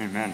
Amen.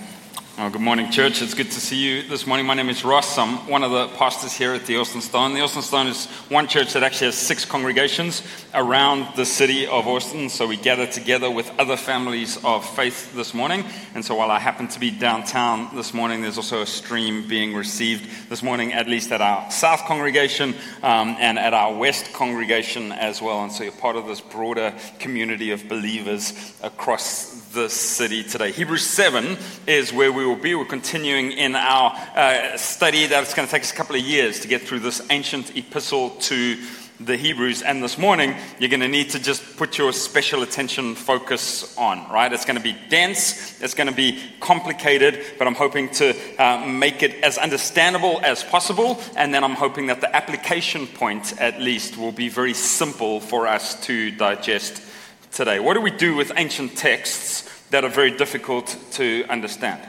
Oh, good morning, church. It's good to see you this morning. My name is Ross. I'm one of the pastors here at the Austin Stone. The Austin Stone is one church that actually has six congregations around the city of Austin. So we gather together with other families of faith this morning. And so while I happen to be downtown this morning, there's also a stream being received this morning, at least at our South congregation um, and at our West congregation as well. And so you're part of this broader community of believers across the city today. Hebrews 7 is where we will be. We're continuing in our uh, study that it's going to take us a couple of years to get through this ancient epistle to the Hebrews. And this morning, you're going to need to just put your special attention focus on, right? It's going to be dense, it's going to be complicated, but I'm hoping to uh, make it as understandable as possible. And then I'm hoping that the application point, at least, will be very simple for us to digest today. What do we do with ancient texts that are very difficult to understand?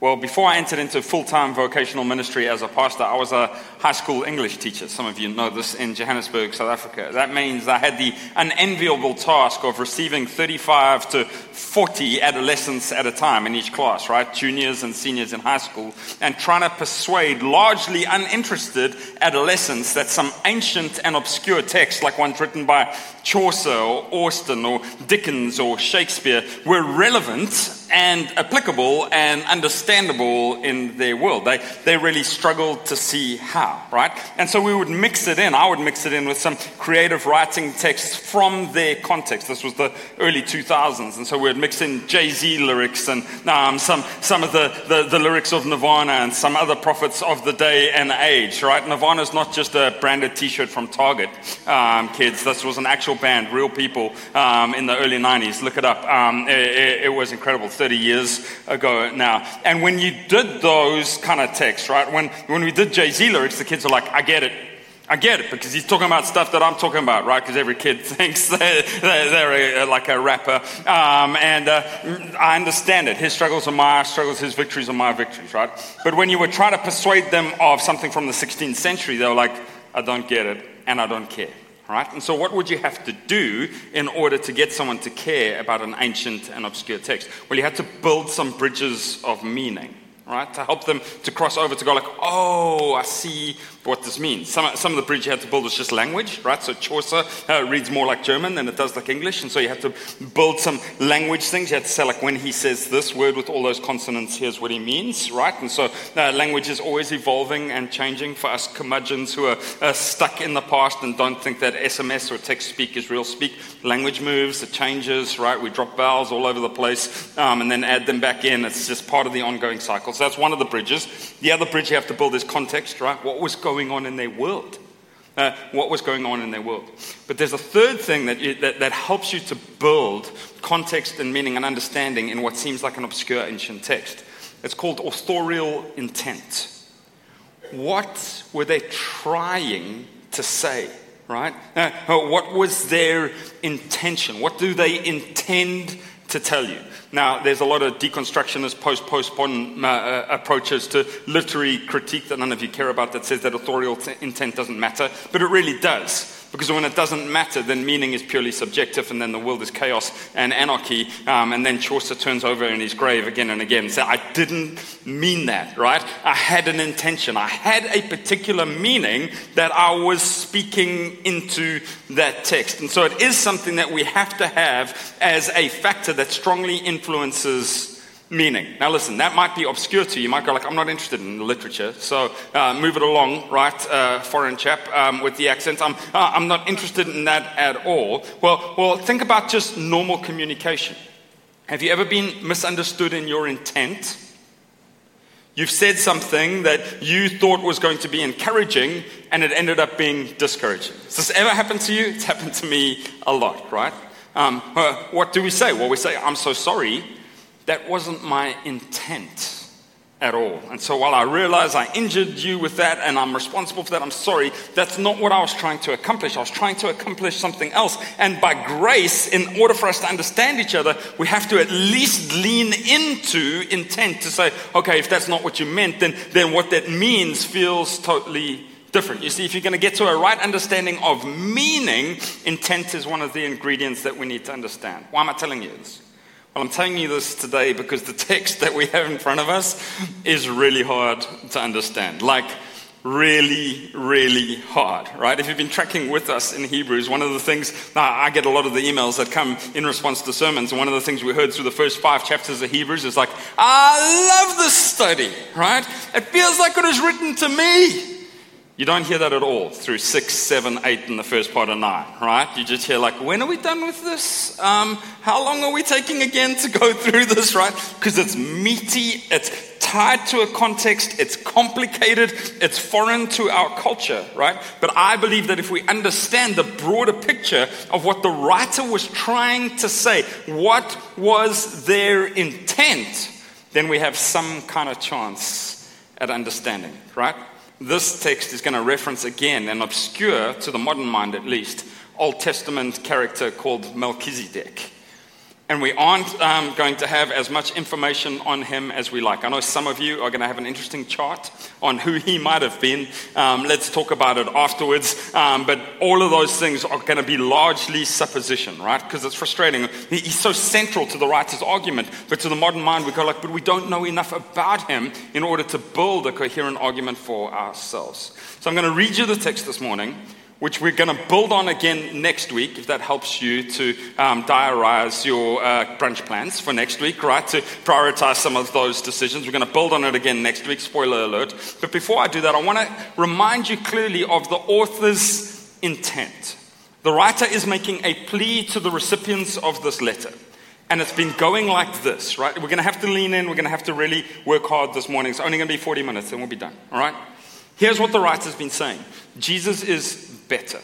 Well, before I entered into full time vocational ministry as a pastor, I was a high school English teacher. Some of you know this in Johannesburg, South Africa. That means I had the unenviable task of receiving 35 to 40 adolescents at a time in each class, right? Juniors and seniors in high school, and trying to persuade largely uninterested adolescents that some ancient and obscure text, like ones written by Chaucer or Austen or Dickens or Shakespeare, were relevant and applicable and understandable in their world. They, they really struggled to see how, right? And so we would mix it in. I would mix it in with some creative writing texts from their context. This was the early 2000s. And so we would mix in Jay Z lyrics and um, some, some of the, the, the, lyrics of Nirvana and some other prophets of the day and age, right? Nirvana is not just a branded t shirt from Target, um, kids. This was an actual band, real people um, in the early 90s. Look it up. Um, it, it was incredible. 30 years ago now. And when you did those kind of texts, right, when, when we did Jay Z lyrics, the kids are like, I get it. I get it because he's talking about stuff that I'm talking about, right? Because every kid thinks they're, like a rapper. Um, and uh, I understand it. His struggles are my struggles, his victories are my victories, right? But when you were trying to persuade them of something from the 16th century, they were like, I don't get it and I don't care right? And so, what would you have to do in order to get someone to care about an ancient and obscure text? Well, you had to build some bridges of meaning, right? To help them to cross over to go like, oh, I see what this means. Some, some of the bridge you had to build was just language, right? So Chaucer uh, reads more like German than it does like English, and so you had to build some language things. You had to say, like, when he says this word with all those consonants, here's what he means, right? And so uh, language is always evolving and changing for us curmudgeons who are uh, stuck in the past and don't think that SMS or text speak is real speak. Language moves, it changes, right? We drop vowels all over the place um, and then add them back in. It's just part of the ongoing cycle. So that's one of the bridges. The other bridge you have to build is context, right? What was going on in their world. Uh, what was going on in their world. But there's a third thing that, you, that, that helps you to build context and meaning and understanding in what seems like an obscure ancient text. It's called authorial intent. What were they trying to say? Right? Uh, what was their intention? What do they intend to tell you? Now, there's a lot of deconstructionist post postmodern uh, uh, approaches to literary critique that none of you care about that says that authorial t- intent doesn't matter, but it really does. Because when it doesn't matter, then meaning is purely subjective, and then the world is chaos and anarchy. Um, and then Chaucer turns over in his grave again and again So I didn't mean that, right? I had an intention. I had a particular meaning that I was speaking into that text. And so it is something that we have to have as a factor that strongly influences meaning. Now, listen, that might be obscure to you. You might go like, I'm not interested in literature, so uh, move it along, right, uh, foreign chap um, with the accent. I'm, uh, I'm not interested in that at all. Well, well, think about just normal communication. Have you ever been misunderstood in your intent? You've said something that you thought was going to be encouraging, and it ended up being discouraging. Has this ever happened to you? It's happened to me a lot, right? Um, uh, what do we say? Well, we say, I'm so sorry that wasn't my intent at all. And so while I realize I injured you with that and I'm responsible for that, I'm sorry, that's not what I was trying to accomplish. I was trying to accomplish something else. And by grace, in order for us to understand each other, we have to at least lean into intent to say, okay, if that's not what you meant, then, then what that means feels totally different. You see, if you're going to get to a right understanding of meaning, intent is one of the ingredients that we need to understand. Why am I telling you this? I'm telling you this today because the text that we have in front of us is really hard to understand. Like, really, really hard, right? If you've been tracking with us in Hebrews, one of the things, I get a lot of the emails that come in response to sermons, and one of the things we heard through the first five chapters of Hebrews is like, I love this study, right? It feels like it was written to me. You don't hear that at all through six, seven, eight, and the first part of nine, right? You just hear, like, when are we done with this? Um, how long are we taking again to go through this, right? Because it's meaty, it's tied to a context, it's complicated, it's foreign to our culture, right? But I believe that if we understand the broader picture of what the writer was trying to say, what was their intent, then we have some kind of chance at understanding, right? This text is going to reference again an obscure, to the modern mind at least, Old Testament character called Melchizedek. And we aren't um, going to have as much information on him as we like. I know some of you are going to have an interesting chart on who he might have been. Um, let's talk about it afterwards. Um, but all of those things are going to be largely supposition, right? Because it's frustrating. He's so central to the writer's argument. But to the modern mind, we go like, but we don't know enough about him in order to build a coherent argument for ourselves. So I'm going to read you the text this morning which we're going to build on again next week, if that helps you to um, diarize your uh, brunch plans for next week, right? To prioritize some of those decisions. We're going to build on it again next week, spoiler alert. But before I do that, I want to remind you clearly of the author's intent. The writer is making a plea to the recipients of this letter. And it's been going like this, right? We're going to have to lean in. We're going to have to really work hard this morning. It's only going to be 40 minutes, and we'll be done, all right? Here's what the writer's been saying Jesus is better.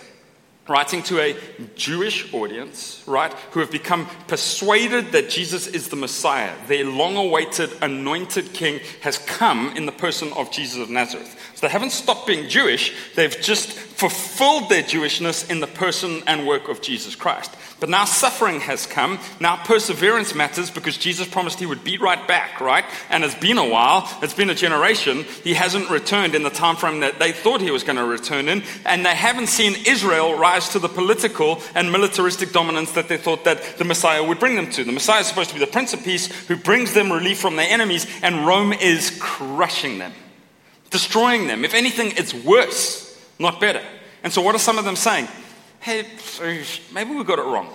Writing to a Jewish audience, right, who have become persuaded that Jesus is the Messiah. Their long awaited anointed king has come in the person of Jesus of Nazareth. So they haven't stopped being Jewish, they've just fulfilled their Jewishness in the person and work of Jesus Christ. But now suffering has come. Now perseverance matters because Jesus promised he would be right back, right? And it's been a while. It's been a generation. He hasn't returned in the time frame that they thought he was going to return in. And they haven't seen Israel rise to the political and militaristic dominance that they thought that the Messiah would bring them to. The Messiah is supposed to be the Prince of Peace who brings them relief from their enemies, and Rome is crushing them, destroying them. If anything, it's worse, not better. And so, what are some of them saying? hey, maybe we got it wrong.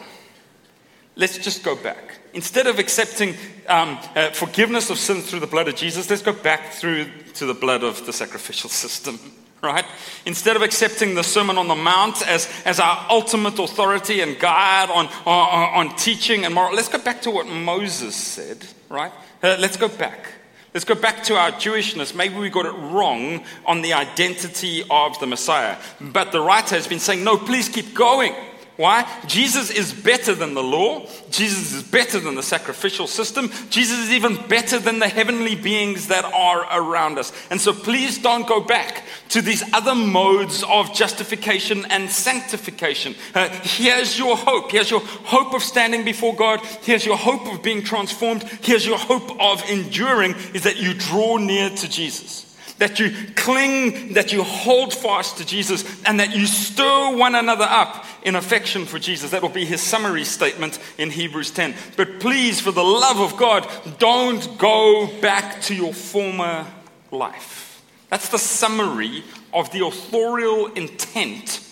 Let's just go back. Instead of accepting um, uh, forgiveness of sins through the blood of Jesus, let's go back through to the blood of the sacrificial system, right? Instead of accepting the Sermon on the Mount as, as our ultimate authority and guide on, on, on teaching and moral, let's go back to what Moses said, right? Uh, let's go back. Let's go back to our Jewishness. Maybe we got it wrong on the identity of the Messiah. But the writer has been saying, no, please keep going. Why? Jesus is better than the law. Jesus is better than the sacrificial system. Jesus is even better than the heavenly beings that are around us. And so please don't go back to these other modes of justification and sanctification. Uh, here's your hope. Here's your hope of standing before God. Here's your hope of being transformed. Here's your hope of enduring is that you draw near to Jesus that you cling, that you hold fast to Jesus, and that you stir one another up in affection for Jesus. That will be his summary statement in Hebrews 10. But please, for the love of God, don't go back to your former life. That's the summary of the authorial intent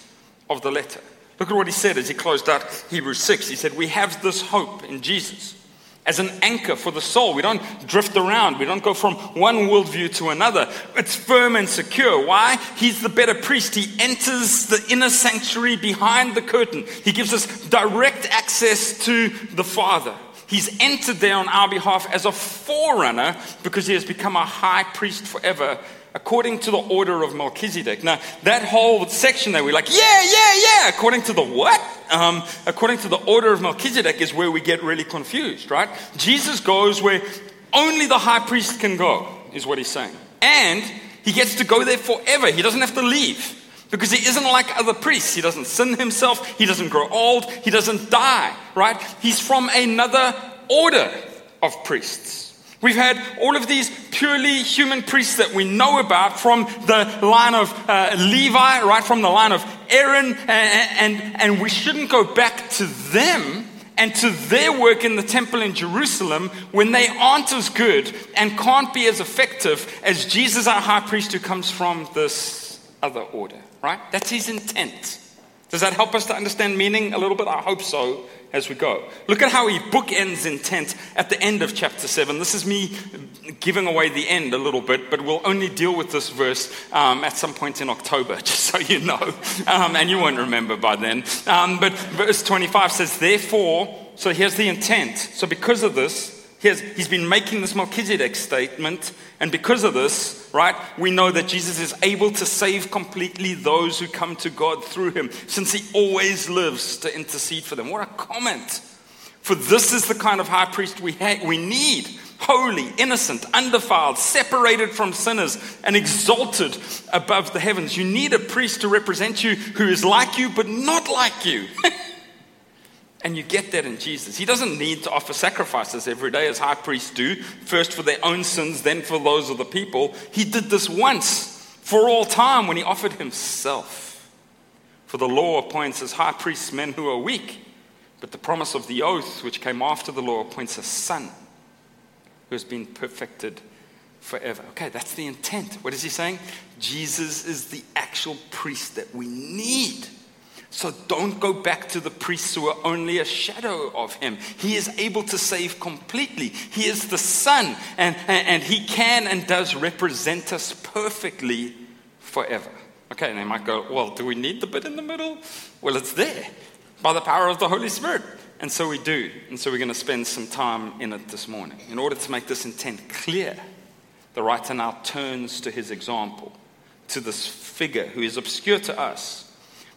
of the letter. Look at what he said as he closed out Hebrews 6. He said, We have this hope in Jesus as an anchor for the soul. We don't drift around. We don't go from one worldview to another. It's firm and secure. Why? He's the better priest. He enters the inner sanctuary behind the curtain. He gives us direct access to the Father. He's entered there on our behalf as a forerunner because he has become a high priest forever according to the order of Melchizedek. Now, that whole section there, we're like, yeah, yeah, yeah, according to the what? Um, according to the order of Melchizedek is where we get really confused, right? Jesus goes where only the high priest can go, is what he's saying. And he gets to go there forever. He doesn't have to leave. Because he isn't like other priests. He doesn't sin himself. He doesn't grow old. He doesn't die, right? He's from another order of priests. We've had all of these purely human priests that we know about from the line of uh, Levi, right from the line of Aaron, and, and, and we shouldn't go back to them and to their work in the temple in Jerusalem when they aren't as good and can't be as effective as Jesus, our high priest, who comes from this other order, right? That's his intent. Does that help us to understand meaning a little bit? I hope so as we go. Look at how he bookends intent at the end of chapter 7. This is me giving away the end a little bit, but we'll only deal with this verse um, at some point in October, just so you know. Um, and you won't remember by then. Um, but verse 25 says, Therefore, so here's the intent. So because of this, He's, he's been making this Melchizedek statement, and because of this, right, we know that Jesus is able to save completely those who come to God through him, since he always lives to intercede for them. What a comment! For this is the kind of high priest we, ha- we need holy, innocent, undefiled, separated from sinners, and exalted above the heavens. You need a priest to represent you who is like you, but not like you. And you get that in Jesus. He doesn't need to offer sacrifices every day as high priests do, first for their own sins, then for those of the people. He did this once for all time when he offered himself. For the law appoints as high priests men who are weak, but the promise of the oath, which came after the law, appoints a son who has been perfected forever. Okay, that's the intent. What is he saying? Jesus is the actual priest that we need. So don't go back to the priests who are only a shadow of him. He is able to save completely. He is the Son, and, and, and he can and does represent us perfectly forever. Okay, and they might go, well, do we need the bit in the middle? Well, it's there by the power of the Holy Spirit. And so we do. And so we're going to spend some time in it this morning. In order to make this intent clear, the writer now turns to his example, to this figure who is obscure to us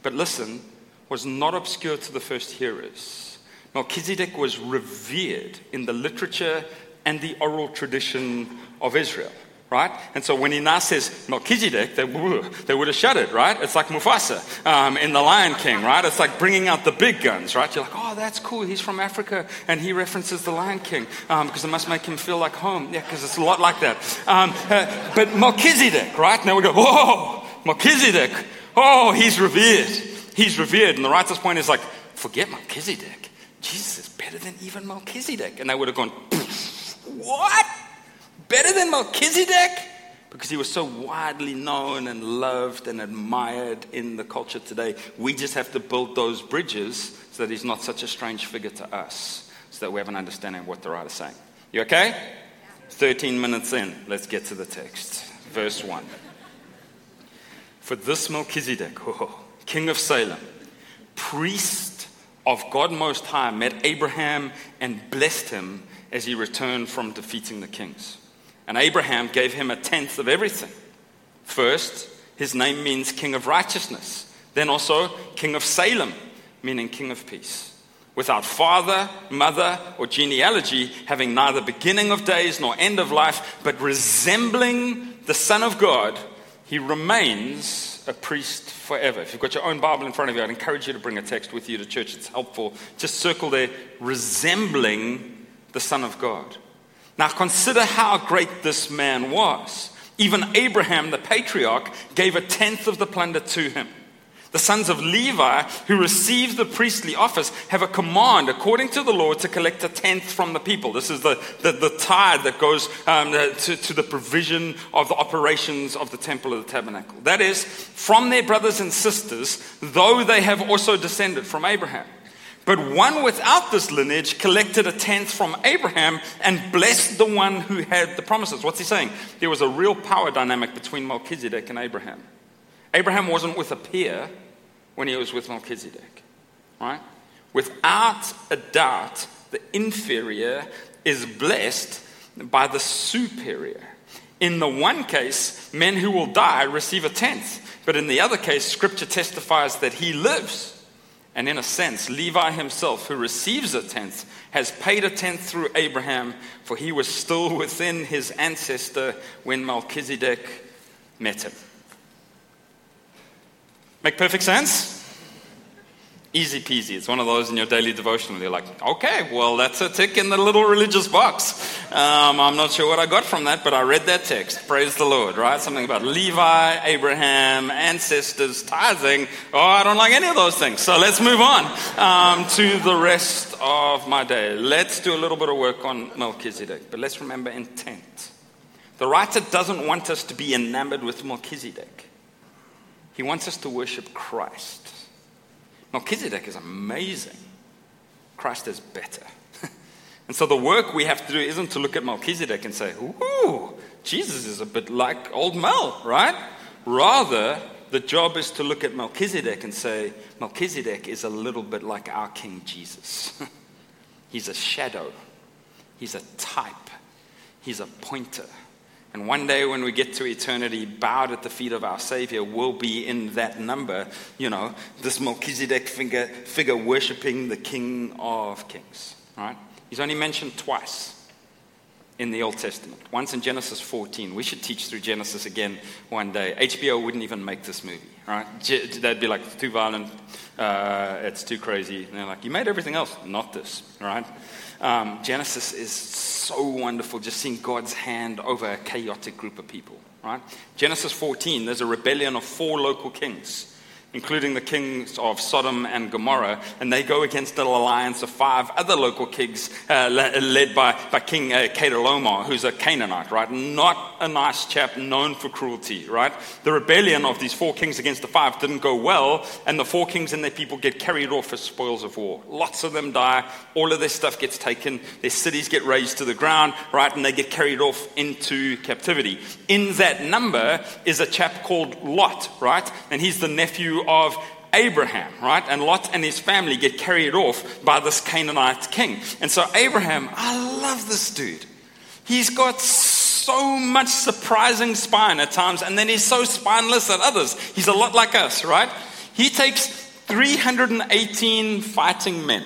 but listen, was not obscure to the first hearers. Melchizedek was revered in the literature and the oral tradition of Israel, right? And so when he now says Melchizedek, they, they would have shuddered, right? It's like Mufasa um, in The Lion King, right? It's like bringing out the big guns, right? You're like, oh, that's cool. He's from Africa and he references The Lion King um, because it must make him feel like home. Yeah, because it's a lot like that. Um, uh, but Melchizedek, right? Now we go, whoa, Melchizedek Oh, he's revered. He's revered. And the writer's point is like, forget Melchizedek. Jesus is better than even Melchizedek. And they would have gone, what? Better than Melchizedek? Because he was so widely known and loved and admired in the culture today. We just have to build those bridges so that he's not such a strange figure to us, so that we have an understanding of what the writer's saying. You okay? 13 minutes in. Let's get to the text. Verse 1. For this Melchizedek, oh, king of Salem, priest of God Most High, met Abraham and blessed him as he returned from defeating the kings. And Abraham gave him a tenth of everything. First, his name means king of righteousness, then also king of Salem, meaning king of peace. Without father, mother, or genealogy, having neither beginning of days nor end of life, but resembling the Son of God he remains a priest forever. If you've got your own Bible in front of you, I'd encourage you to bring a text with you to church. It's helpful. Just circle there, resembling the Son of God. Now consider how great this man was. Even Abraham, the patriarch, gave a tenth of the plunder to him. The sons of Levi, who receive the priestly office, have a command, according to the law, to collect a tenth from the people. This is the, the, the tithe that goes um, to, to the provision of the operations of the temple of the tabernacle. That is, from their brothers and sisters, though they have also descended from Abraham. But one without this lineage collected a tenth from Abraham and blessed the one who had the promises. What's he saying? There was a real power dynamic between Melchizedek and Abraham. Abraham wasn't with a peer, when he was with Melchizedek. Right? Without a doubt, the inferior is blessed by the superior. In the one case, men who will die receive a tenth, but in the other case, scripture testifies that he lives. And in a sense, Levi himself, who receives a tenth, has paid a tenth through Abraham, for he was still within his ancestor when Melchizedek met him. Make perfect sense? Easy peasy. It's one of those in your daily devotional. You're like, okay, well, that's a tick in the little religious box. Um, I'm not sure what I got from that, but I read that text. Praise the Lord, right? Something about Levi, Abraham, ancestors, tithing. Oh, I don't like any of those things. So let's move on um, to the rest of my day. Let's do a little bit of work on Melchizedek, but let's remember intent. The writer doesn't want us to be enamored with Melchizedek, he wants us to worship Christ. Melchizedek is amazing. Christ is better. and so the work we have to do isn't to look at Melchizedek and say, ooh, Jesus is a bit like old Mel, right? Rather, the job is to look at Melchizedek and say, Melchizedek is a little bit like our King Jesus. he's a shadow, he's a type, he's a pointer. And one day when we get to eternity, bowed at the feet of our Savior, we'll be in that number, you know, this Melchizedek figure, figure worshiping the King of Kings. Right? He's only mentioned twice in the Old Testament. Once in Genesis 14. We should teach through Genesis again one day. HBO wouldn't even make this movie, right? They'd be like, too violent, uh, it's too crazy. And they're like, you made everything else, not this, right? Um, Genesis is so wonderful just seeing God's hand over a chaotic group of people, right? Genesis 14, there's a rebellion of four local kings including the kings of Sodom and Gomorrah, and they go against an alliance of five other local kings uh, led by, by King uh, Chedorlaomer, who's a Canaanite, right? Not a nice chap, known for cruelty, right? The rebellion of these four kings against the five didn't go well, and the four kings and their people get carried off as spoils of war. Lots of them die, all of their stuff gets taken, their cities get razed to the ground, right? And they get carried off into captivity. In that number is a chap called Lot, right? And he's the nephew of Abraham, right? And Lot and his family get carried off by this Canaanite king. And so, Abraham, I love this dude. He's got so much surprising spine at times, and then he's so spineless at others. He's a lot like us, right? He takes 318 fighting men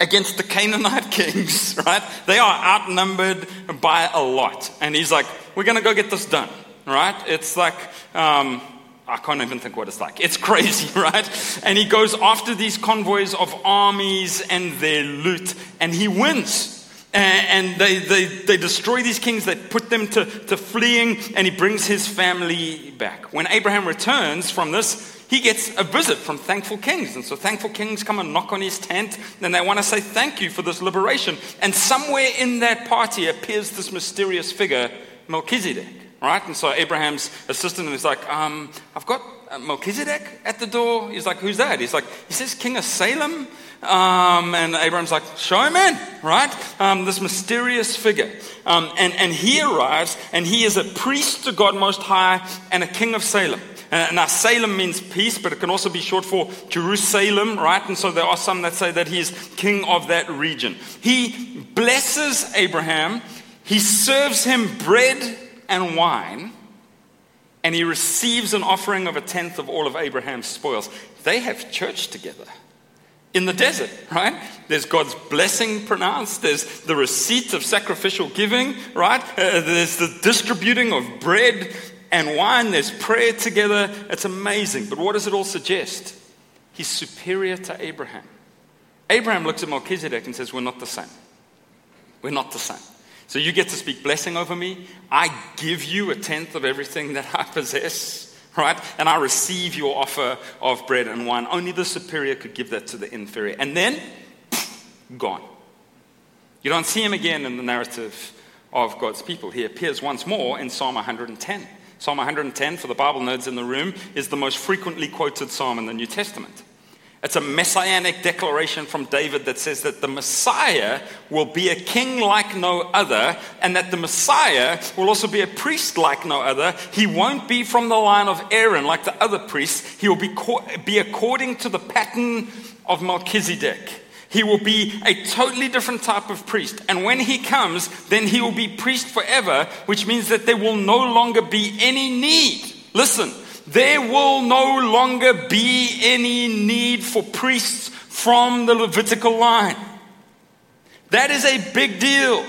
against the Canaanite kings, right? They are outnumbered by a lot. And he's like, We're going to go get this done, right? It's like, um, I can't even think what it's like. It's crazy, right? And he goes after these convoys of armies and their loot, and he wins. And they, they, they destroy these kings, they put them to, to fleeing, and he brings his family back. When Abraham returns from this, he gets a visit from thankful kings. And so thankful kings come and knock on his tent, and they want to say thank you for this liberation. And somewhere in that party appears this mysterious figure, Melchizedek right? And so Abraham's assistant is like, um, I've got Melchizedek at the door. He's like, who's that? He's like, he this King of Salem. Um, and Abraham's like, show him in, right? Um, this mysterious figure. Um, and, and he arrives, and he is a priest to God Most High and a king of Salem. Uh, now, Salem means peace, but it can also be short for Jerusalem, right? And so there are some that say that he is king of that region. He blesses Abraham, he serves him bread and wine, and he receives an offering of a tenth of all of Abraham's spoils. They have church together in the desert, right? There's God's blessing pronounced, there's the receipt of sacrificial giving, right? Uh, there's the distributing of bread and wine, there's prayer together. It's amazing. But what does it all suggest? He's superior to Abraham. Abraham looks at Melchizedek and says, We're not the same. We're not the same. So you get to speak blessing over me. I give you a tenth of everything that I possess, right? And I receive your offer of bread and wine. Only the superior could give that to the inferior. And then, gone. You don't see him again in the narrative of God's people. He appears once more in Psalm 110. Psalm 110, for the Bible nerds in the room, is the most frequently quoted psalm in the New Testament. It's a messianic declaration from David that says that the Messiah will be a king like no other, and that the Messiah will also be a priest like no other. He won't be from the line of Aaron like the other priests, he will be, be according to the pattern of Melchizedek. He will be a totally different type of priest. And when he comes, then he will be priest forever, which means that there will no longer be any need. Listen, there will no longer be any need for priests from the Levitical line. That is a big deal.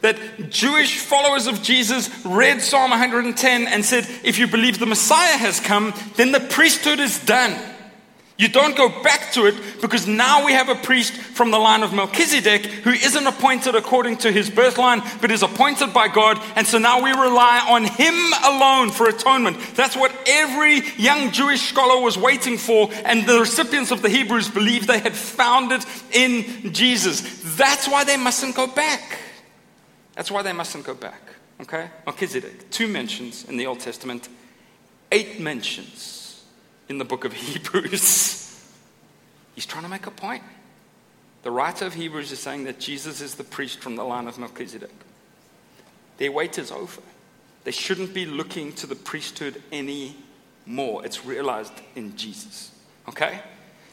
That Jewish followers of Jesus read Psalm 110 and said, if you believe the Messiah has come, then the priesthood is done. You don't go back to it because now we have a priest from the line of Melchizedek who isn't appointed according to his birth line, but is appointed by God. And so now we rely on him alone for atonement. That's what every young Jewish scholar was waiting for. And the recipients of the Hebrews believed they had found it in Jesus. That's why they mustn't go back. That's why they mustn't go back. Okay? Melchizedek, two mentions in the Old Testament, eight mentions in the book of Hebrews. He's trying to make a point. The writer of Hebrews is saying that Jesus is the priest from the line of Melchizedek. Their wait is over. They shouldn't be looking to the priesthood anymore. It's realized in Jesus. Okay?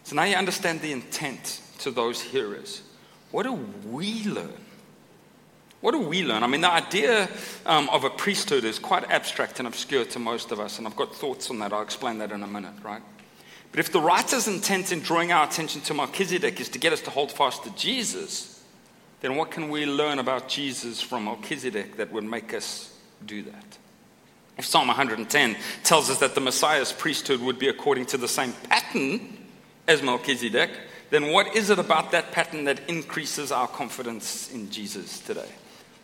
So now you understand the intent to those hearers. What do we learn? What do we learn? I mean, the idea um, of a priesthood is quite abstract and obscure to most of us, and I've got thoughts on that. I'll explain that in a minute, right? But if the writer's intent in drawing our attention to Melchizedek is to get us to hold fast to Jesus, then what can we learn about Jesus from Melchizedek that would make us do that? If Psalm 110 tells us that the Messiah's priesthood would be according to the same pattern as Melchizedek, then what is it about that pattern that increases our confidence in Jesus today?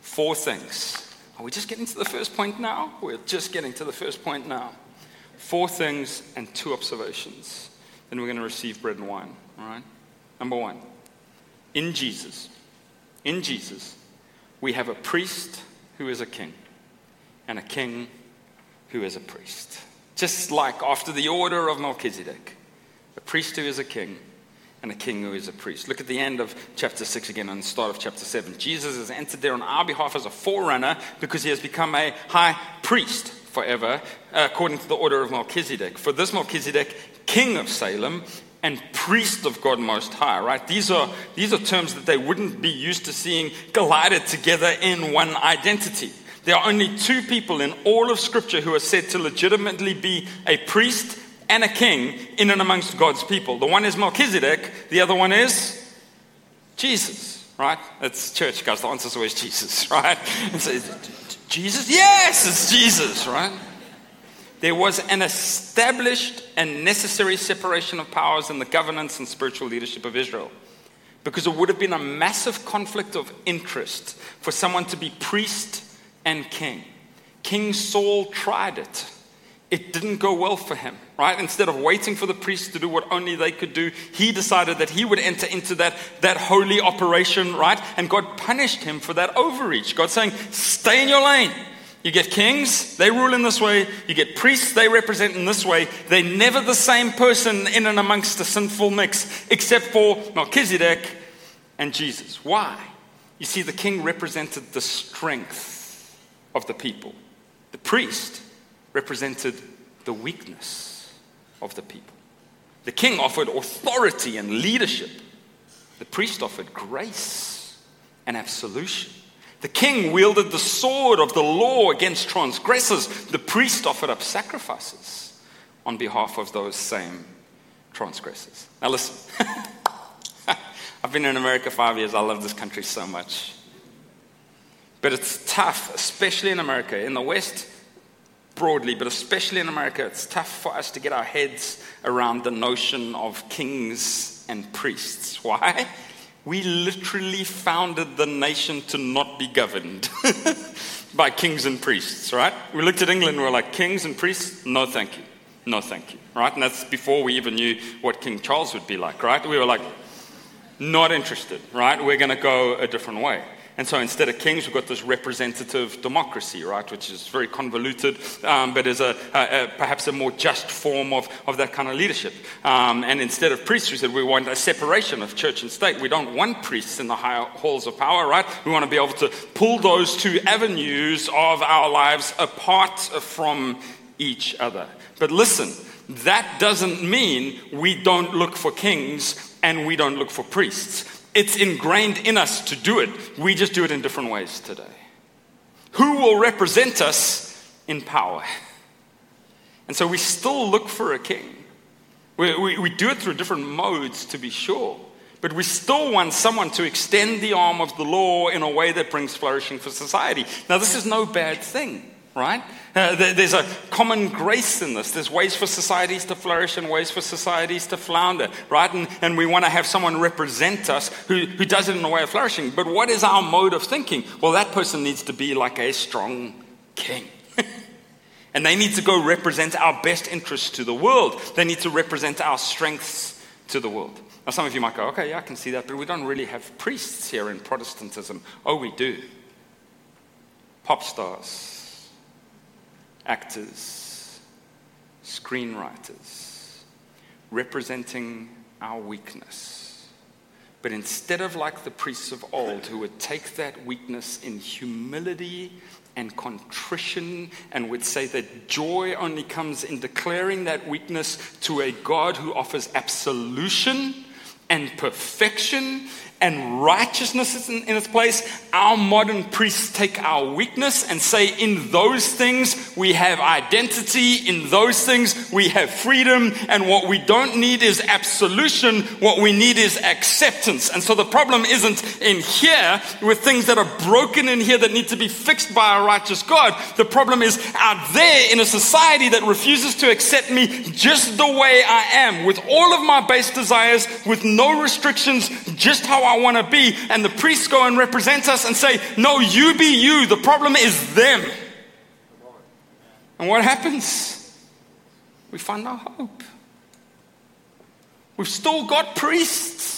Four things. Are we just getting to the first point now? We're just getting to the first point now. Four things and two observations. Then we're going to receive bread and wine. All right? Number one, in Jesus, in Jesus, we have a priest who is a king, and a king who is a priest. Just like after the order of Melchizedek, a priest who is a king, and a king who is a priest. Look at the end of chapter 6 again and the start of chapter 7. Jesus has entered there on our behalf as a forerunner because he has become a high priest forever, according to the order of Melchizedek. For this Melchizedek, king of Salem, and priest of God Most High, right? These are, these are terms that they wouldn't be used to seeing collided together in one identity. There are only two people in all of Scripture who are said to legitimately be a priest and a king in and amongst God's people. The one is Melchizedek, the other one is Jesus, right? It's church, guys. The answer is always Jesus, right? So, Jesus? Yes, it's Jesus, right? There was an established and necessary separation of powers in the governance and spiritual leadership of Israel. Because it would have been a massive conflict of interest for someone to be priest and king. King Saul tried it it didn't go well for him, right? Instead of waiting for the priests to do what only they could do, he decided that he would enter into that, that holy operation, right? And God punished him for that overreach. God saying, stay in your lane. You get kings, they rule in this way. You get priests, they represent in this way. They're never the same person in and amongst the sinful mix, except for Melchizedek and Jesus. Why? You see, the king represented the strength of the people, the priest represented the weakness of the people. The king offered authority and leadership. The priest offered grace and absolution. The king wielded the sword of the law against transgressors. The priest offered up sacrifices on behalf of those same transgressors. Now, listen. I've been in America five years. I love this country so much. But it's tough, especially in America. In the West, broadly, but especially in America, it's tough for us to get our heads around the notion of kings and priests. Why? We literally founded the nation to not be governed by kings and priests, right? We looked at England we we're like, kings and priests? No, thank you. No, thank you, right? And that's before we even knew what King Charles would be like, right? We were like, not interested, right? We're going to go a different way. And so instead of kings, we've got this representative democracy, right, which is very convoluted, um, but is a, a, a, perhaps a more just form of, of that kind of leadership. Um, and instead of priests, we said we want a separation of church and state. We don't want priests in the higher halls of power, right? We want to be able to pull those two avenues of our lives apart from each other. But listen, that doesn't mean we don't look for kings and we don't look for priests. It's ingrained in us to do it. We just do it in different ways today. Who will represent us in power? And so we still look for a king. We, we, we, do it through different modes, to be sure. But we still want someone to extend the arm of the law in a way that brings flourishing for society. Now, this is no bad thing right? Uh, there's a common grace in this. There's ways for societies to flourish and ways for societies to flounder, right? And, and we want to have someone represent us who, who does it in a way of flourishing. But what is our mode of thinking? Well, that person needs to be like a strong king. and they need to go represent our best interests to the world. They need to represent our strengths to the world. Now, some of you might go, okay, yeah, I can see that, but we don't really have priests here in Protestantism. Oh, we do. Pop stars actors, screenwriters, representing our weakness. But instead of like the priests of old who would take that weakness in humility and contrition and would say that joy only comes in declaring that weakness to a God who offers absolution and perfection and righteousness is in, in, its place, our modern priests take our weakness and say, in those things we have identity, in those things we have freedom, and what we don't need is absolution, what we need is acceptance. And so the problem isn't in here with things that are broken in here that need to be fixed by a righteous God. The problem is out there in a society that refuses to accept me just the way I am, with all of my base desires, with no restrictions, just how I want to be. And the priests go and represent us and say, No, you be you. The problem is them. And what happens? We find our hope. We've still got priests.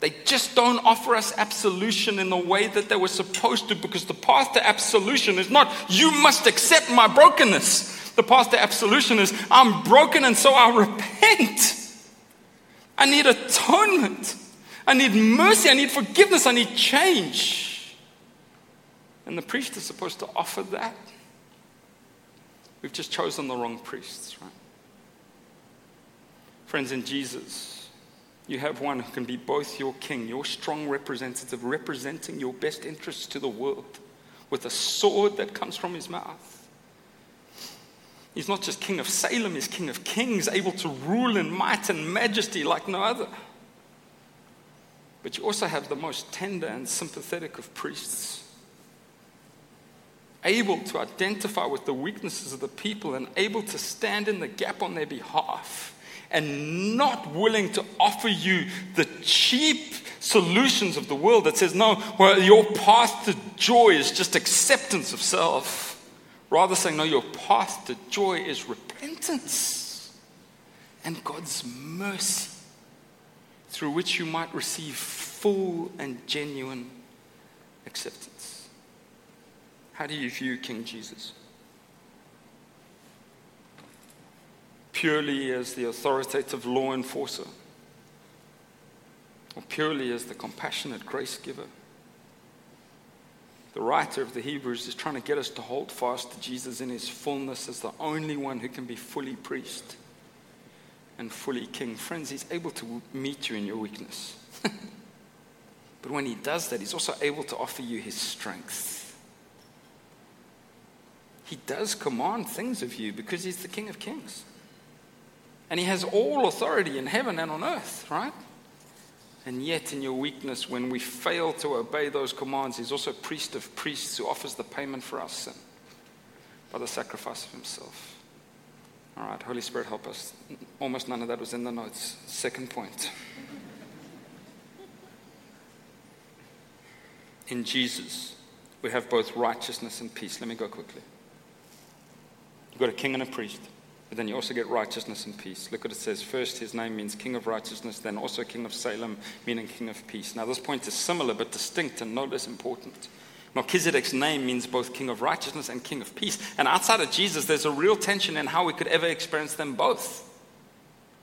They just don't offer us absolution in the way that they were supposed to because the path to absolution is not, you must accept my brokenness. The path to absolution is, I'm broken and so I repent. I need atonement. I need mercy. I need forgiveness. I need change. And the priest is supposed to offer that. We've just chosen the wrong priests, right? Friends, in Jesus, you have one who can be both your king, your strong representative, representing your best interests to the world with a sword that comes from his mouth. He's not just king of Salem, he's king of kings, able to rule in might and majesty like no other. But you also have the most tender and sympathetic of priests, able to identify with the weaknesses of the people and able to stand in the gap on their behalf, and not willing to offer you the cheap solutions of the world that says, no, well, your path to joy is just acceptance of self. Rather saying, no, your path to joy is repentance and God's mercy through which you might receive full and genuine acceptance. How do you view King Jesus? Purely as the authoritative law enforcer, or purely as the compassionate grace giver? The writer of the Hebrews is trying to get us to hold fast to Jesus in his fullness as the only one who can be fully priest and fully king. Friends, he's able to meet you in your weakness. but when he does that, he's also able to offer you his strength. He does command things of you because he's the King of Kings. And he has all authority in heaven and on earth, right? And yet, in your weakness, when we fail to obey those commands, he's also priest of priests who offers the payment for our sin by the sacrifice of himself. All right, Holy Spirit, help us. Almost none of that was in the notes. Second point. In Jesus, we have both righteousness and peace. Let me go quickly. You've got a king and a priest, but then you also get righteousness and peace. Look what it says. First, his name means king of righteousness, then also king of Salem, meaning king of peace. Now, this point is similar but distinct and no less important. Melchizedek's name means both king of righteousness and king of peace. And outside of Jesus, there's a real tension in how we could ever experience them both.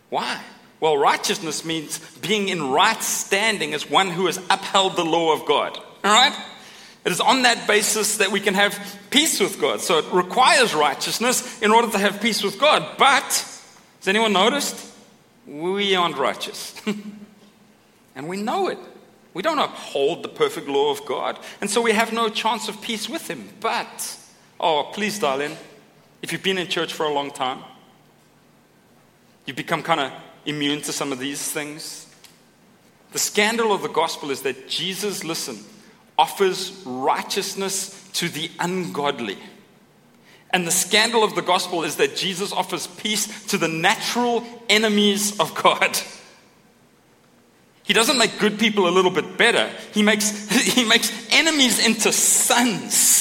Why? Well, righteousness means being in right standing as one who has upheld the law of God. All right? It is on that basis that we can have peace with God. So it requires righteousness in order to have peace with God. But, has anyone noticed? We aren't righteous. and we know it. We don't uphold the perfect law of God. And so we have no chance of peace with Him. But, oh, please, darling, if you've been in church for a long time, you've become kind of immune to some of these things. The scandal of the gospel is that Jesus, listen, offers righteousness to the ungodly. And the scandal of the gospel is that Jesus offers peace to the natural enemies of God. He doesn't make good people a little bit better. He makes, he makes enemies into sons.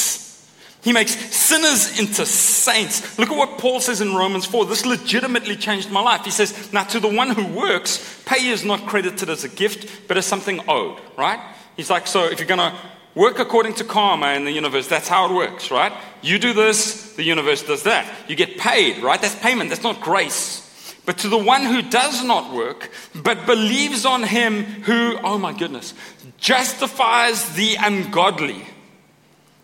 He makes sinners into saints. Look at what Paul says in Romans 4. This legitimately changed my life. He says, Now to the one who works, pay is not credited as a gift, but as something owed, right? He's like, So if you're going to work according to karma in the universe, that's how it works, right? You do this, the universe does that. You get paid, right? That's payment, that's not grace. But to the one who does not work, but believes on him who, oh my goodness, justifies the ungodly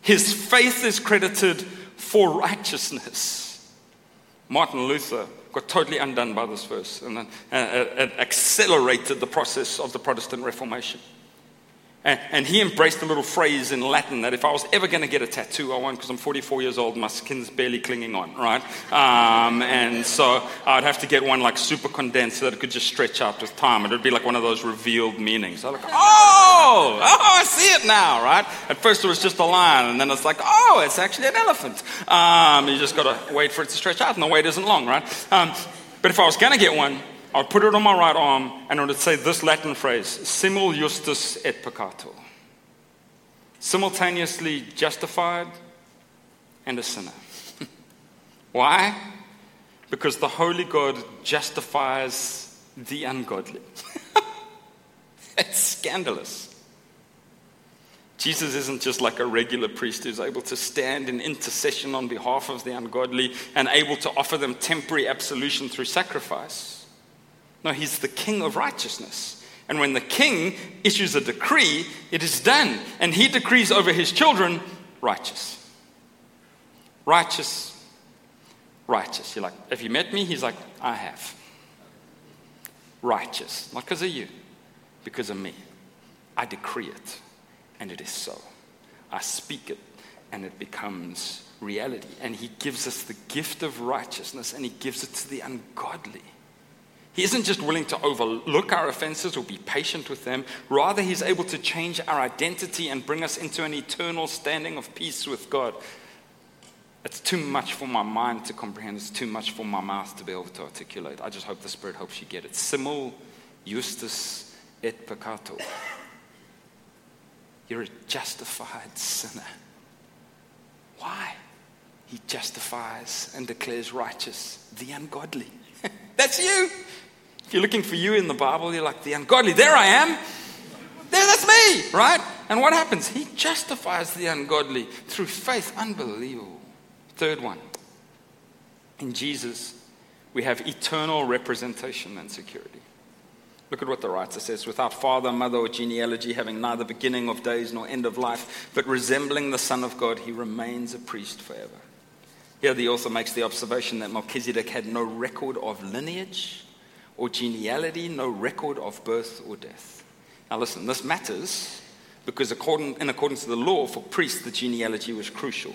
his faith is credited for righteousness. Martin Luther got totally undone by this verse and then, uh, uh, it accelerated the process of the Protestant Reformation. And, and, he embraced a little phrase in Latin that if I was ever going to get a tattoo, I won't because I'm 44 years old, my skin's barely clinging on, right? Um, and so I'd have to get one like super condensed so that it could just stretch out with time. And It would be like one of those revealed meanings. I'm like, oh, oh, I see it now, right? At first it was just a line, and then it's like, oh, it's actually an elephant. Um, you just got to wait for it to stretch out, and the wait isn't long, right? Um, but if I was going to get one, I put it on my right arm and it would say this Latin phrase, simul justus et peccator. Simultaneously justified and a sinner. Why? Because the Holy God justifies the ungodly. it's scandalous. Jesus isn't just like a regular priest who's able to stand in intercession on behalf of the ungodly and able to offer them temporary absolution through sacrifice. No, he's the king of righteousness. And when the king issues a decree, it is done. And he decrees over his children righteous. Righteous. Righteous. You're like, have you met me? He's like, I have. Righteous. Not because of you, because of me. I decree it, and it is so. I speak it, and it becomes reality. And he gives us the gift of righteousness, and he gives it to the ungodly. He isn't just willing to overlook our offenses or be patient with them. Rather, He's able to change our identity and bring us into an eternal standing of peace with God. It's too much for my mind to comprehend. It's too much for my mouth to be able to articulate. I just hope the Spirit helps you get it. Simul justus et peccator. You're a justified sinner. Why? He justifies and declares righteous the ungodly. That's you. You're looking for you in the Bible, you're like, the ungodly. There I am. There, that's me, right? And what happens? He justifies the ungodly through faith. Unbelievable. Third one. In Jesus, we have eternal representation and security. Look at what the writer says without father, mother, or genealogy, having neither beginning of days nor end of life, but resembling the Son of God, he remains a priest forever. Here, the author makes the observation that Melchizedek had no record of lineage or genealogy, no record of birth or death. Now, listen, this matters because, according, in accordance to the law, for priests, the genealogy was crucial.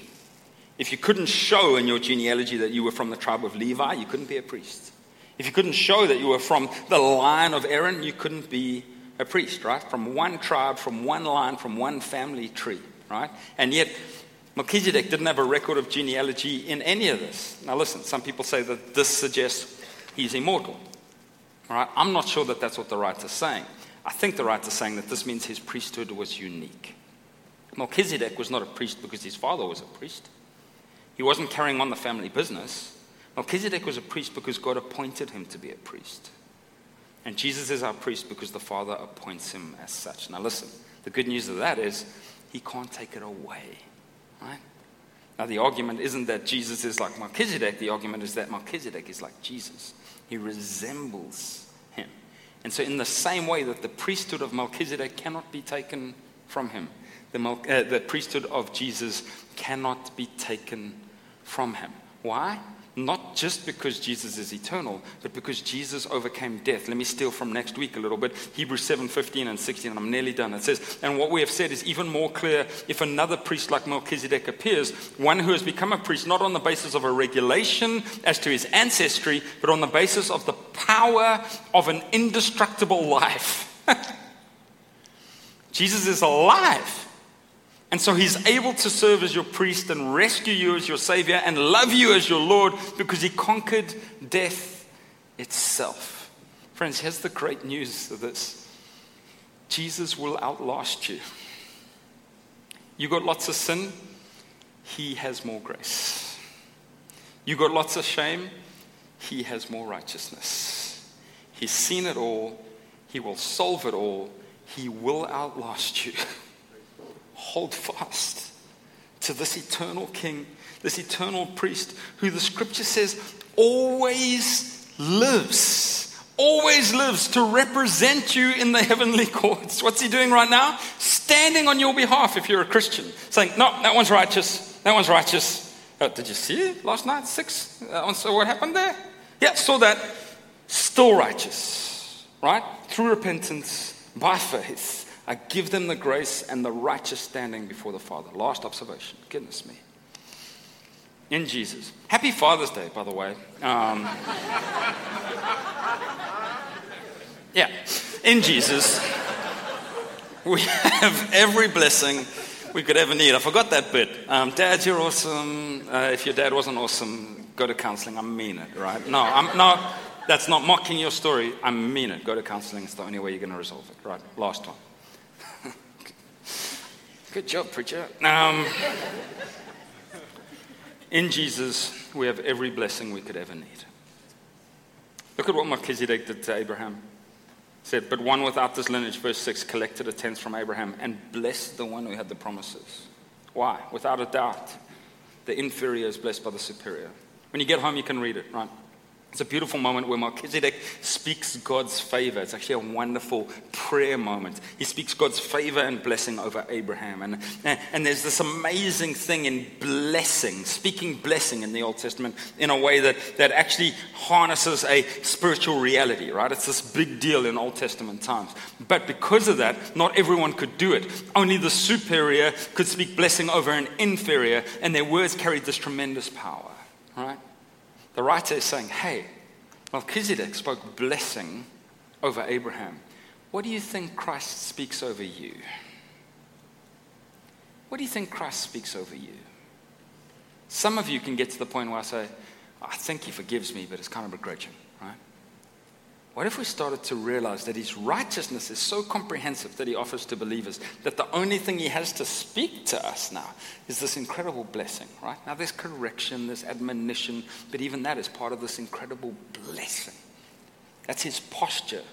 If you couldn't show in your genealogy that you were from the tribe of Levi, you couldn't be a priest. If you couldn't show that you were from the line of Aaron, you couldn't be a priest, right? From one tribe, from one line, from one family tree, right? And yet, Melchizedek didn't have a record of genealogy in any of this. Now, listen, some people say that this suggests he's immortal. All right? I'm not sure that that's what the writer's saying. I think the writer's saying that this means his priesthood was unique. Melchizedek was not a priest because his father was a priest, he wasn't carrying on the family business. Melchizedek was a priest because God appointed him to be a priest. And Jesus is our priest because the Father appoints him as such. Now, listen, the good news of that is he can't take it away. Right? Now, the argument isn't that Jesus is like Melchizedek, the argument is that Melchizedek is like Jesus. He resembles him. And so, in the same way that the priesthood of Melchizedek cannot be taken from him, the, uh, the priesthood of Jesus cannot be taken from him. Why? Not just because Jesus is eternal, but because Jesus overcame death. Let me steal from next week a little bit. Hebrews 7 15 and 16, and I'm nearly done. It says, And what we have said is even more clear if another priest like Melchizedek appears, one who has become a priest not on the basis of a regulation as to his ancestry, but on the basis of the power of an indestructible life. Jesus is alive. And so he's able to serve as your priest and rescue you as your savior and love you as your Lord because he conquered death itself. Friends, here's the great news of this Jesus will outlast you. You got lots of sin, he has more grace. You got lots of shame, he has more righteousness. He's seen it all, he will solve it all, he will outlast you. hold fast to this eternal king, this eternal priest, who the scripture says always lives, always lives to represent you in the heavenly courts. What's he doing right now? Standing on your behalf if you're a Christian, saying, No, that one's righteous, that one's righteous. Uh, did you see it last night? Six? Uh, so what happened there? Yeah, saw that. Still righteous, right? Through repentance, by faith. I give them the grace and the righteous standing before the Father. Last observation. Goodness me. In Jesus. Happy Father's Day, by the way. Um, yeah. In Jesus, we have every blessing we could ever need. I forgot that bit. Um, dad, you're awesome. Uh, if your dad wasn't awesome, go to counseling. I mean it, right? No, I'm not. That's not mocking your story. I mean it. Go to counseling. It's the only way you're going to resolve it, right? Last one. Good job, preacher. Um, in Jesus, we have every blessing we could ever need. Look at what Melchizedek did to Abraham. He said, But one without this lineage, verse 6, collected a tenth from Abraham and blessed the one who had the promises. Why? Without a doubt, the inferior is blessed by the superior. When you get home, you can read it, right? It's a beautiful moment where Melchizedek speaks God's favor. It's actually a wonderful prayer moment. He speaks God's favor and blessing over Abraham. And, and there's this amazing thing in blessing, speaking blessing in the Old Testament in a way that, that actually harnesses a spiritual reality, right? It's this big deal in Old Testament times. But because of that, not everyone could do it. Only the superior could speak blessing over an inferior, and their words carried this tremendous power? The writer is saying, hey, Melchizedek spoke blessing over Abraham. What do you think Christ speaks over you? What do you think Christ speaks over you? Some of you can get to the point where I say, I think he forgives me, but it's kind of begrudging. What if we started to realize that his righteousness is so comprehensive that he offers to believers that the only thing he has to speak to us now is this incredible blessing, right? Now there's correction, there's admonition, but even that is part of this incredible blessing. That's his posture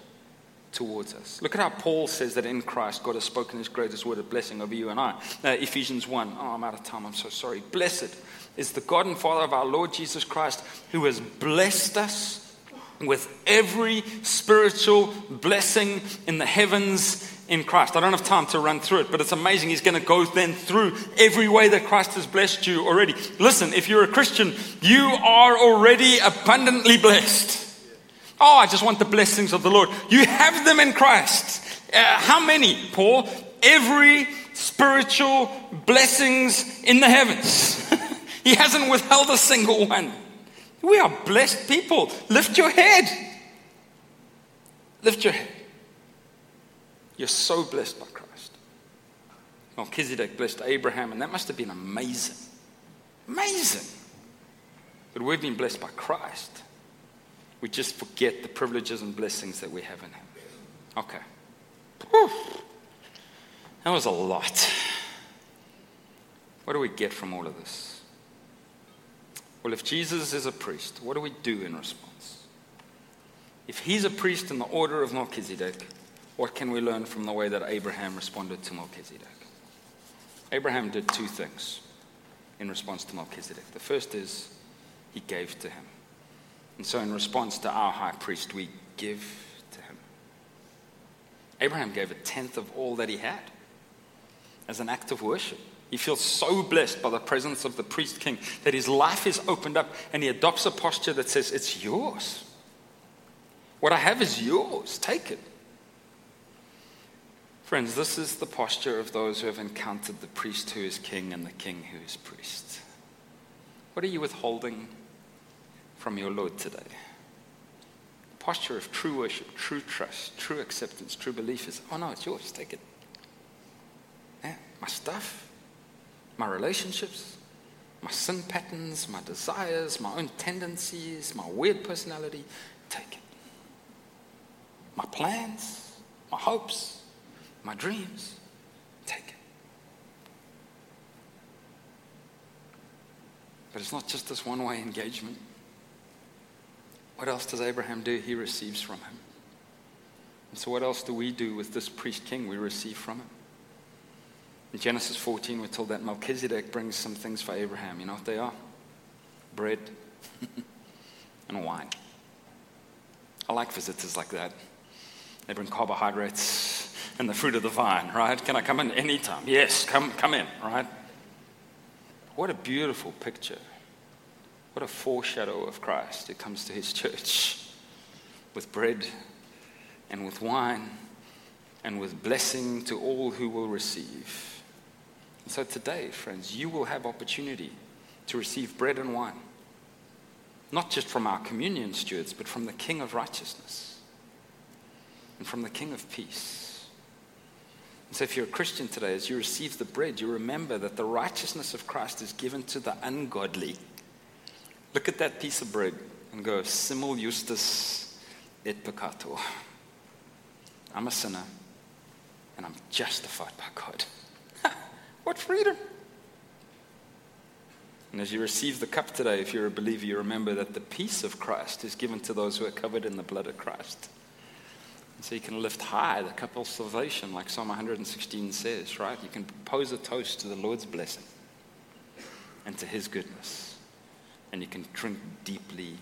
towards us. Look at how Paul says that in Christ God has spoken his greatest word of blessing over you and I. Uh, Ephesians 1. Oh, I'm out of time. I'm so sorry. Blessed is the God and Father of our Lord Jesus Christ who has blessed us with every spiritual blessing in the heavens in Christ. I don't have time to run through it, but it's amazing. He's going to go then through every way that Christ has blessed you already. Listen, if you're a Christian, you are already abundantly blessed. Oh, I just want the blessings of the Lord. You have them in Christ. Uh, how many, Paul? Every spiritual blessings in the heavens. he hasn't withheld a single one. We are blessed people. Lift your head. Lift your head. You're so blessed by Christ. Melchizedek blessed Abraham, and that must have been amazing. Amazing. But we've been blessed by Christ. We just forget the privileges and blessings that we have in Him. Okay. Whew. That was a lot. What do we get from all of this? Well, if Jesus is a priest, what do we do in response? If he's a priest in the order of Melchizedek, what can we learn from the way that Abraham responded to Melchizedek? Abraham did two things in response to Melchizedek. The first is he gave to him. And so, in response to our high priest, we give to him. Abraham gave a tenth of all that he had as an act of worship. He feels so blessed by the presence of the priest king that his life is opened up and he adopts a posture that says, It's yours. What I have is yours. Take it. Friends, this is the posture of those who have encountered the priest who is king and the king who is priest. What are you withholding from your Lord today? The posture of true worship, true trust, true acceptance, true belief is, oh no, it's yours. Take it. Yeah, my stuff my relationships, my sin patterns, my desires, my own tendencies, my weird personality. Take it. My plans, my hopes, my dreams. Take it. But it's not just this one way engagement. What else does Abraham do? He receives from him. And so, what else do we do with this priest king? We receive from him. In Genesis 14, we're told that Melchizedek brings some things for Abraham. You know what they are? Bread and wine. I like visitors like that. They bring carbohydrates and the fruit of the vine, right? Can I come in anytime? Yes, come, come in, right? What a beautiful picture. What a foreshadow of Christ who comes to his church with bread and with wine and with blessing to all who will receive. So today, friends, you will have opportunity to receive bread and wine, not just from our communion stewards, but from the King of righteousness and from the King of peace. And so, if you're a Christian today, as you receive the bread, you remember that the righteousness of Christ is given to the ungodly. Look at that piece of bread and go, simul justus et peccator. I'm a sinner and I'm justified by God. What freedom! And as you receive the cup today, if you're a believer, you remember that the peace of Christ is given to those who are covered in the blood of Christ. And so you can lift high the cup of salvation, like Psalm 116 says, right? You can propose a toast to the Lord's blessing and to his goodness. And you can drink deeply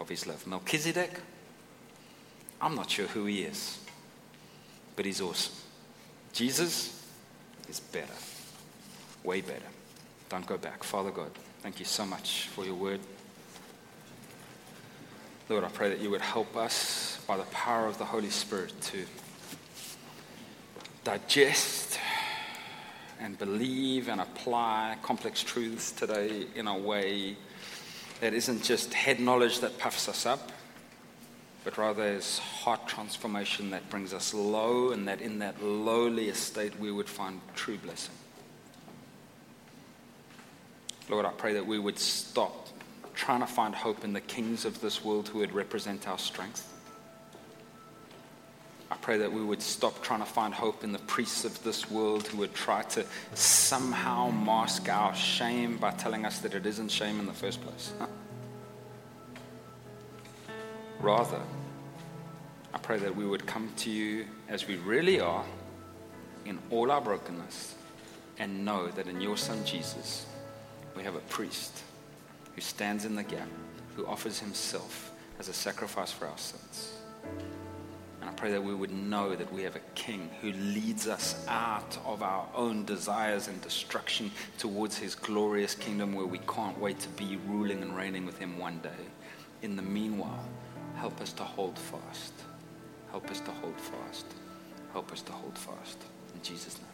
of his love. Melchizedek, I'm not sure who he is but he's awesome. Jesus is better, way better. Don't go back. Father God, thank you so much for your word. Lord, I pray that you would help us by the power of the Holy Spirit to digest and believe and apply complex truths today in a way that isn't just head knowledge that puffs us up, but rather is heart transformation that brings us low, and that in that lowly estate we would find true blessing. Lord, I pray that we would stop trying to find hope in the kings of this world who would represent our strength. I pray that we would stop trying to find hope in the priests of this world who would try to somehow mask our shame by telling us that it isn't shame in the first place. Rather, I pray that we would come to you as we really are in all our brokenness and know that in your Son Jesus, we have a priest who stands in the gap, who offers himself as a sacrifice for our sins. And I pray that we would know that we have a king who leads us out of our own desires and destruction towards his glorious kingdom where we can't wait to be ruling and reigning with him one day. In the meanwhile, Help us to hold fast. Help us to hold fast. Help us to hold fast. In Jesus' name.